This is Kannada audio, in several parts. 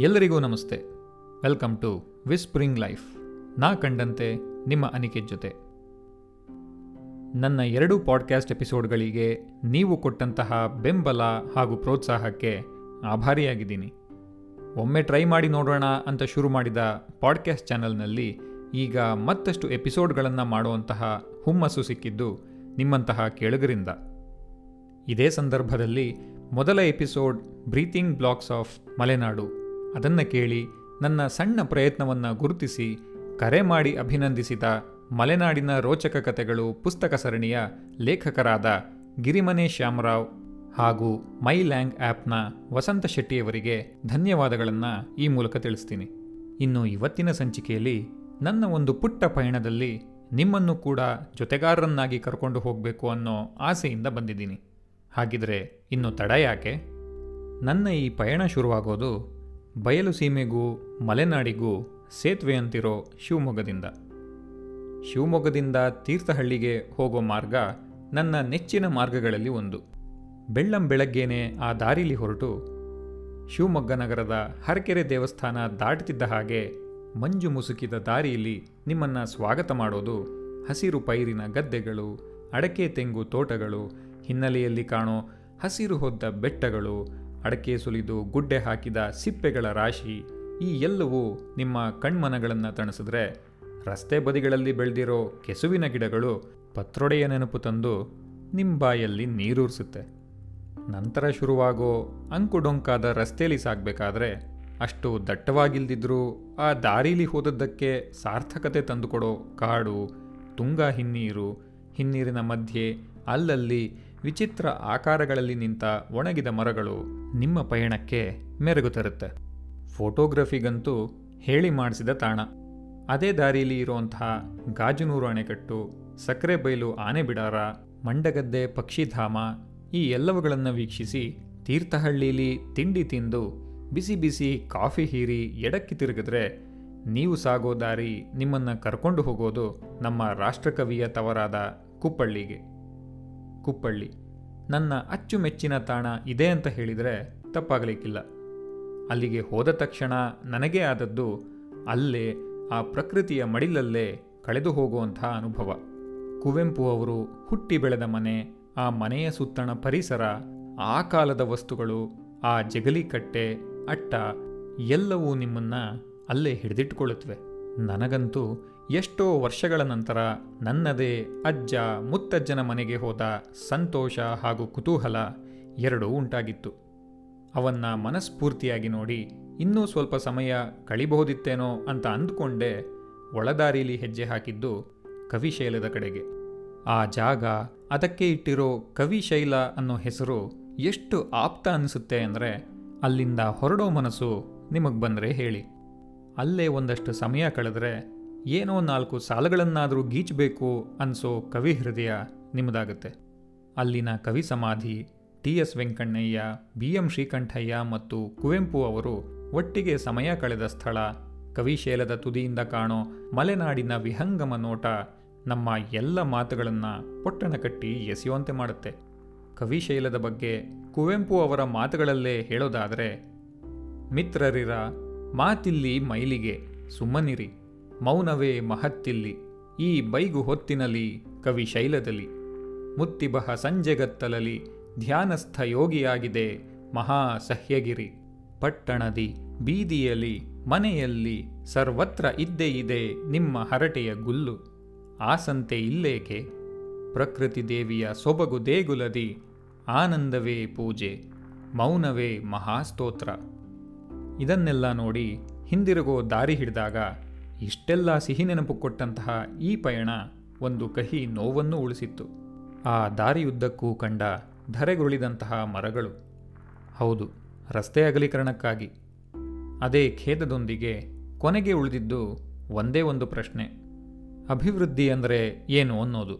ಎಲ್ಲರಿಗೂ ನಮಸ್ತೆ. ವೆಲ್ಕಮ್ ಟು ವಿಸ್ಪ್ರಿಂಗ್ ಲೈಫ್ ನಾ ಕಂಡಂತೆ ನಿಮ್ಮ ಅನಿಕೆ ಜೊತೆ. ನನ್ನ ಎರಡು ಪಾಡ್ಕ್ಯಾಸ್ಟ್ ಎಪಿಸೋಡ್ಗಳಿಗೆ ನೀವು ಕೊಟ್ಟಂತಹ ಬೆಂಬಲ ಹಾಗೂ ಪ್ರೋತ್ಸಾಹಕ್ಕೆ ಆಭಾರಿಯಾಗಿದ್ದೀನಿ. ಒಮ್ಮೆ ಟ್ರೈ ಮಾಡಿ ನೋಡೋಣ ಅಂತ ಶುರು ಮಾಡಿದ ಪಾಡ್ಕ್ಯಾಸ್ಟ್ ಚಾನಲ್ನಲ್ಲಿ ಈಗ ಮತ್ತಷ್ಟು ಎಪಿಸೋಡ್ಗಳನ್ನು ಮಾಡುವಂತಹ ಹುಮ್ಮಸ್ಸು ಸಿಕ್ಕಿದ್ದು ನಿಮ್ಮಂತಹ ಕೇಳುಗರಿಂದ. ಇದೇ ಸಂದರ್ಭದಲ್ಲಿ ಮೊದಲ episode breathing blocks of Malenadu ಅದನ್ನು ಕೇಳಿ ನನ್ನ ಸಣ್ಣ ಪ್ರಯತ್ನವನ್ನು ಗುರುತಿಸಿ ಕರೆ ಮಾಡಿ ಅಭಿನಂದಿಸಿದ ಮಲೆನಾಡಿನ ರೋಚಕ ಕಥೆಗಳು ಪುಸ್ತಕ ಸರಣಿಯ ಲೇಖಕರಾದ ಗಿರಿಮನೆ ಶ್ಯಾಮರಾವ್ ಹಾಗೂ ಮೈ ಲ್ಯಾಂಗ್ ಆ್ಯಪ್ನ ವಸಂತ ಶೆಟ್ಟಿಯವರಿಗೆ ಧನ್ಯವಾದಗಳನ್ನು ಈ ಮೂಲಕ ತಿಳಿಸ್ತೀನಿ. ಇನ್ನು ಇವತ್ತಿನ ಸಂಚಿಕೆಯಲ್ಲಿ ನನ್ನ ಒಂದು ಪುಟ್ಟ ಪಯಣದಲ್ಲಿ ನಿಮ್ಮನ್ನು ಕೂಡ ಜೊತೆಗಾರರನ್ನಾಗಿ ಕರ್ಕೊಂಡು ಹೋಗಬೇಕು ಅನ್ನೋ ಆಸೆಯಿಂದ ಬಂದಿದ್ದೀನಿ. ಹಾಗಿದ್ರೆ ಇನ್ನು ತಡ ಯಾಕೆ? ನನ್ನ ಈ ಪಯಣ ಶುರುವಾಗೋದು ಬಯಲು ಸೀಮೆಗೂ ಮಲೆನಾಡಿಗೂ ಸೇತುವೆ ಅಂತಿರೋ ಶಿವಮೊಗ್ಗದಿಂದ. ಶಿವಮೊಗ್ಗದಿಂದ ತೀರ್ಥಹಳ್ಳಿಗೆ ಹೋಗೋ ಮಾರ್ಗ ನನ್ನ ನೆಚ್ಚಿನ ಮಾರ್ಗಗಳಲ್ಲಿ ಒಂದು. ಬೆಳ್ಳಂ ಬೆಳಗ್ಗೇನೆ ಆ ದಾರಿಲಿ ಹೊರಟು ಶಿವಮೊಗ್ಗ ನಗರದ ಹರಕೆರೆ ದೇವಸ್ಥಾನ ದಾಟುತ್ತಿದ್ದ ಹಾಗೆ ಮಂಜು ಮುಸುಕಿದ ದಾರಿಯಲ್ಲಿ ನಿಮ್ಮನ್ನು ಸ್ವಾಗತ ಮಾಡೋದು ಹಸಿರು ಪೈರಿನ ಗದ್ದೆಗಳು, ಅಡಕೆ ತೆಂಗು ತೋಟಗಳು, ಹಿನ್ನೆಲೆಯಲ್ಲಿ ಕಾಣೋ ಹಸಿರು ಹೊದ್ದ ಬೆಟ್ಟಗಳು ಅಡಕೆ ಸುಲಿದು ಗುಡ್ಡೆ ಹಾಕಿದ ಸಿಪ್ಪೆಗಳ ರಾಶಿ, ಈ ಎಲ್ಲವೂ ನಿಮ್ಮ ಕಣ್ಮನಗಳನ್ನು ತಣಿಸಿದ್ರೆ ರಸ್ತೆ ಬದಿಗಳಲ್ಲಿ ಬೆಳೆದಿರೋ ಕೆಸುವಿನ ಗಿಡಗಳು ಪತ್ರೊಡೆಯ ನೆನಪು ತಂದು ನಿಮ್ಮ ಬಾಯಲ್ಲಿ ನೀರೂರಿಸುತ್ತೆ. ನಂತರ ಶುರುವಾಗೋ ಅಂಕುಡೊಂಕಾದ ರಸ್ತೆಯಲ್ಲಿ ಸಾಗಬೇಕಾದ್ರೆ ಅಷ್ಟು ದಟ್ಟವಾಗಿಲ್ದಿದ್ರೂ ಆ ದಾರೀಲಿ ಹೋದದ್ದಕ್ಕೆ ಸಾರ್ಥಕತೆ ತಂದುಕೊಡೋ ಕಾಡು, ತುಂಗ ಹಿನ್ನೀರು, ಹಿನ್ನೀರಿನ ಮಧ್ಯೆ ಅಲ್ಲಲ್ಲಿ ವಿಚಿತ್ರ ಆಕಾರಗಳಲ್ಲಿ ನಿಂತ ಒಣಗಿದ ಮರಗಳು ನಿಮ್ಮ ಪಯಣಕ್ಕೆ ಮೆರುಗು ತರುತ್ತೆ. ಫೋಟೋಗ್ರಫಿಗಂತೂ ಹೇಳಿ ಮಾಡಿಸಿದ ತಾಣ. ಅದೇ ದಾರಿಯಲ್ಲಿ ಇರುವಂತಹ ಗಾಜನೂರು ಅಣೆಕಟ್ಟು, ಸಕ್ಕರೆ ಬೈಲು ಆನೆ ಬಿಡಾರ, ಮಂಡಗದ್ದೆ ಪಕ್ಷಿಧಾಮ ಈ ಎಲ್ಲವುಗಳನ್ನು ವೀಕ್ಷಿಸಿ ತೀರ್ಥಹಳ್ಳಿಲಿ ತಿಂಡಿ ತಿಂದು ಬಿಸಿ ಬಿಸಿ ಕಾಫಿ ಹೀರಿ ಎಡಕ್ಕೆ ತಿರುಗಿದ್ರೆ ನೀವು ಸಾಗೋ ದಾರಿ ನಿಮ್ಮನ್ನು ಕರ್ಕೊಂಡು ಹೋಗೋದು ನಮ್ಮ ರಾಷ್ಟ್ರಕವಿಯ ತವರಾದ ಕುಪ್ಪಳ್ಳಿಗೆ. ಕುಪ್ಪಳ್ಳಿ. ನನ್ನ ಅಚ್ಚುಮೆಚ್ಚಿನ ತಾಣ ಇದೆ ಅಂತ ಹೇಳಿದರೆ ತಪ್ಪಾಗಲಿಕ್ಕಿಲ್ಲ. ಅಲ್ಲಿಗೆ ಹೋದ ತಕ್ಷಣ ನನಗೇ ಆದದ್ದು ಅಲ್ಲೇ ಆ ಪ್ರಕೃತಿಯ ಮಡಿಲಲ್ಲೇ ಕಳೆದು ಹೋಗುವಂಥ ಅನುಭವ. ಕುವೆಂಪು ಅವರು ಹುಟ್ಟಿ ಬೆಳೆದ ಮನೆ, ಆ ಮನೆಯ ಸುತ್ತಣ ಪರಿಸರ, ಆ ಕಾಲದ ವಸ್ತುಗಳು, ಆ ಜಗಲಿಕಟ್ಟೆ ಅಟ್ಟ ಎಲ್ಲವೂ ನಿಮ್ಮನ್ನು ಅಲ್ಲೇ ಹಿಡಿದಿಟ್ಟುಕೊಳ್ಳುತ್ತವೆ. ನನಗಂತೂ ಎಷ್ಟೋ ವರ್ಷಗಳ ನಂತರ ನನ್ನದೇ ಅಜ್ಜ ಮುತ್ತಜ್ಜನ ಮನೆಗೆ ಹೋದ ಸಂತೋಷ ಹಾಗೂ ಕುತೂಹಲ ಎರಡೂ ಉಂಟಾಗಿತ್ತು. ಅವನ್ನ ಮನಸ್ಫೂರ್ತಿಯಾಗಿ ನೋಡಿ ಇನ್ನೂ ಸ್ವಲ್ಪ ಸಮಯ ಕಳಿಬಹುದಿತ್ತೇನೋ ಅಂತ ಅಂದುಕೊಂಡೆ ಒಳದಾರಿಲಿ ಹೆಜ್ಜೆ ಹಾಕಿದ್ದು ಕವಿಶೈಲದ ಕಡೆಗೆ. ಆ ಜಾಗ ಅದಕ್ಕೆ ಇಟ್ಟಿರೋ ಕವಿಶೈಲ ಅನ್ನೋ ಹೆಸರು ಎಷ್ಟು ಆಪ್ತ ಅನಿಸುತ್ತೆ ಅಂದರೆ ಅಲ್ಲಿಂದ ಹೊರಡೋ ಮನಸ್ಸು ನಿಮಗೆ ಬಂದರೆ ಹೇಳಿ. ಅಲ್ಲೇ ಒಂದಷ್ಟು ಸಮಯ ಕಳೆದರೆ ಏನೋ ನಾಲ್ಕು ಸಾಲುಗಳನ್ನಾದರೂ ಗೀಚಬೇಕು ಅನ್ಸೋ ಕವಿ ಹೃದಯ ನಿಮ್ಮದಾಗುತ್ತೆ. ಅಲ್ಲಿನ ಕವಿ ಸಮಾಧಿ T S Venkannaiah, B M Srikantaiah ಮತ್ತು ಕುವೆಂಪು ಅವರು ಒಟ್ಟಿಗೆ ಸಮಯ ಕಳೆದ ಸ್ಥಳ ಕವಿಶೇಲದ ತುದಿಯಿಂದ ಕಾಣೋ ಮಲೆನಾಡಿನ ವಿಹಂಗಮ ನೋಟ ನಮ್ಮ ಎಲ್ಲ ಮಾತುಗಳನ್ನು ಪೊಟ್ಟಣ ಕಟ್ಟಿ ಎಸೆಯುವಂತೆ ಮಾಡುತ್ತೆ. ಕವಿಶೈಲದ ಬಗ್ಗೆ ಕುವೆಂಪು ಅವರ ಮಾತುಗಳಲ್ಲೇ ಹೇಳೋದಾದರೆ, ಮಿತ್ರರಿರ ಮಾತಿಲ್ಲಿ ಮೈಲಿಗೆ ಸುಮ್ಮನಿರಿ, ಮೌನವೇ ಮಹತ್ತಿಲ್ಲಿ, ಈ ಬೈಗು ಹೊತ್ತಿನಲಿ ಕವಿ ಶೈಲದಲ್ಲಿ. ಮುತ್ತಿಬಹ ಸಂಜೆಗತ್ತಲಲಿ ಧ್ಯಾನಸ್ಥ ಯೋಗಿಯಾಗಿದೆ ಮಹಾ ಸಹ್ಯಗಿರಿ ಪಟ್ಟಣದಿ ಬೀದಿಯಲಿ ಮನೆಯಲ್ಲಿ ಸರ್ವತ್ರ ಇದ್ದೇ ಇದೆ ನಿಮ್ಮ ಹರಟೆಯ ಗುಲ್ಲು. ಆಸಂತೆ ಇಲ್ಲೇಕೆ? ಪ್ರಕೃತಿ ದೇವಿಯ ಸೊಬಗು ದೇಗುಲದಿ, ಆನಂದವೇ ಪೂಜೆ, ಮೌನವೇ ಮಹಾಸ್ತೋತ್ರ. ಇದನ್ನೆಲ್ಲ ನೋಡಿ ಹಿಂದಿರುಗೋ ದಾರಿ ಹಿಡಿದಾಗ ಇಷ್ಟೆಲ್ಲ ಸಿಹಿ ನೆನಪು ಕೊಟ್ಟಂತಹ ಈ ಪಯಣ ಒಂದು ಕಹಿ ನೋವನ್ನು ಉಳಿಸಿತ್ತು. ಆ ದಾರಿಯುದ್ದಕ್ಕೂ ಕಂಡ ಧರೆಗುಳಿದಂತಹ ಮರಗಳು. ಹೌದು, ರಸ್ತೆ ಅಗಲೀಕರಣಕ್ಕಾಗಿ. ಅದೇ ಖೇದದೊಂದಿಗೆ ಕೊನೆಗೆ ಉಳಿದಿದ್ದು ಒಂದೇ ಒಂದು ಪ್ರಶ್ನೆ. ಅಭಿವೃದ್ಧಿ ಅಂದರೆ ಏನು ಅನ್ನೋದು?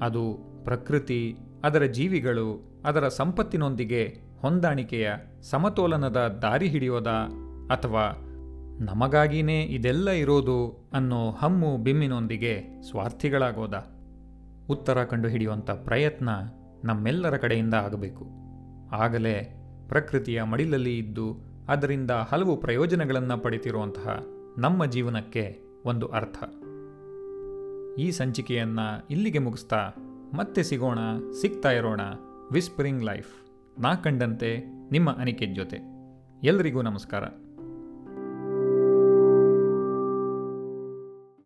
ಅದು ಪ್ರಕೃತಿ, ಅದರ ಜೀವಿಗಳು, ಅದರ ಸಂಪತ್ತಿನೊಂದಿಗೆ ಹೊಂದಾಣಿಕೆಯ ಸಮತೋಲನದ ದಾರಿ ಹಿಡಿಯೋದ ಅಥವಾ ನಮಗಾಗಿನೇ ಇದೆಲ್ಲ ಇರೋದು ಅನ್ನೋ ಹಮ್ಮು ಬಿಮ್ಮಿನೊಂದಿಗೆ ಸ್ವಾರ್ಥಿಗಳಾಗೋದ? ಉತ್ತರ ಕಂಡುಹಿಡಿಯುವಂಥ ಪ್ರಯತ್ನ ನಮ್ಮೆಲ್ಲರ ಕಡೆಯಿಂದ ಆಗಬೇಕು. ಆಗಲೇ ಪ್ರಕೃತಿಯ ಮಡಿಲಲ್ಲಿ ಇದ್ದು ಅದರಿಂದ ಹಲವು ಪ್ರಯೋಜನಗಳನ್ನು ಪಡಿತಿರುವಂತಹ ನಮ್ಮ ಜೀವನಕ್ಕೆ ಒಂದು ಅರ್ಥ. ಈ ಸಂಚಿಕೆಯನ್ನು ಇಲ್ಲಿಗೆ ಮುಗಿಸ್ತಾ ಮತ್ತೆ ಸಿಗೋಣ, ಸಿಗ್ತಾ ಇರೋಣ ವಿಸ್ಪರಿಂಗ್ ಲೈಫ್ ನಾ ಕಂಡಂತೆ ನಿಮ್ಮ ಅನಿಕೆ ಜೊತೆ. ಎಲ್ರಿಗೂ ನಮಸ್ಕಾರ.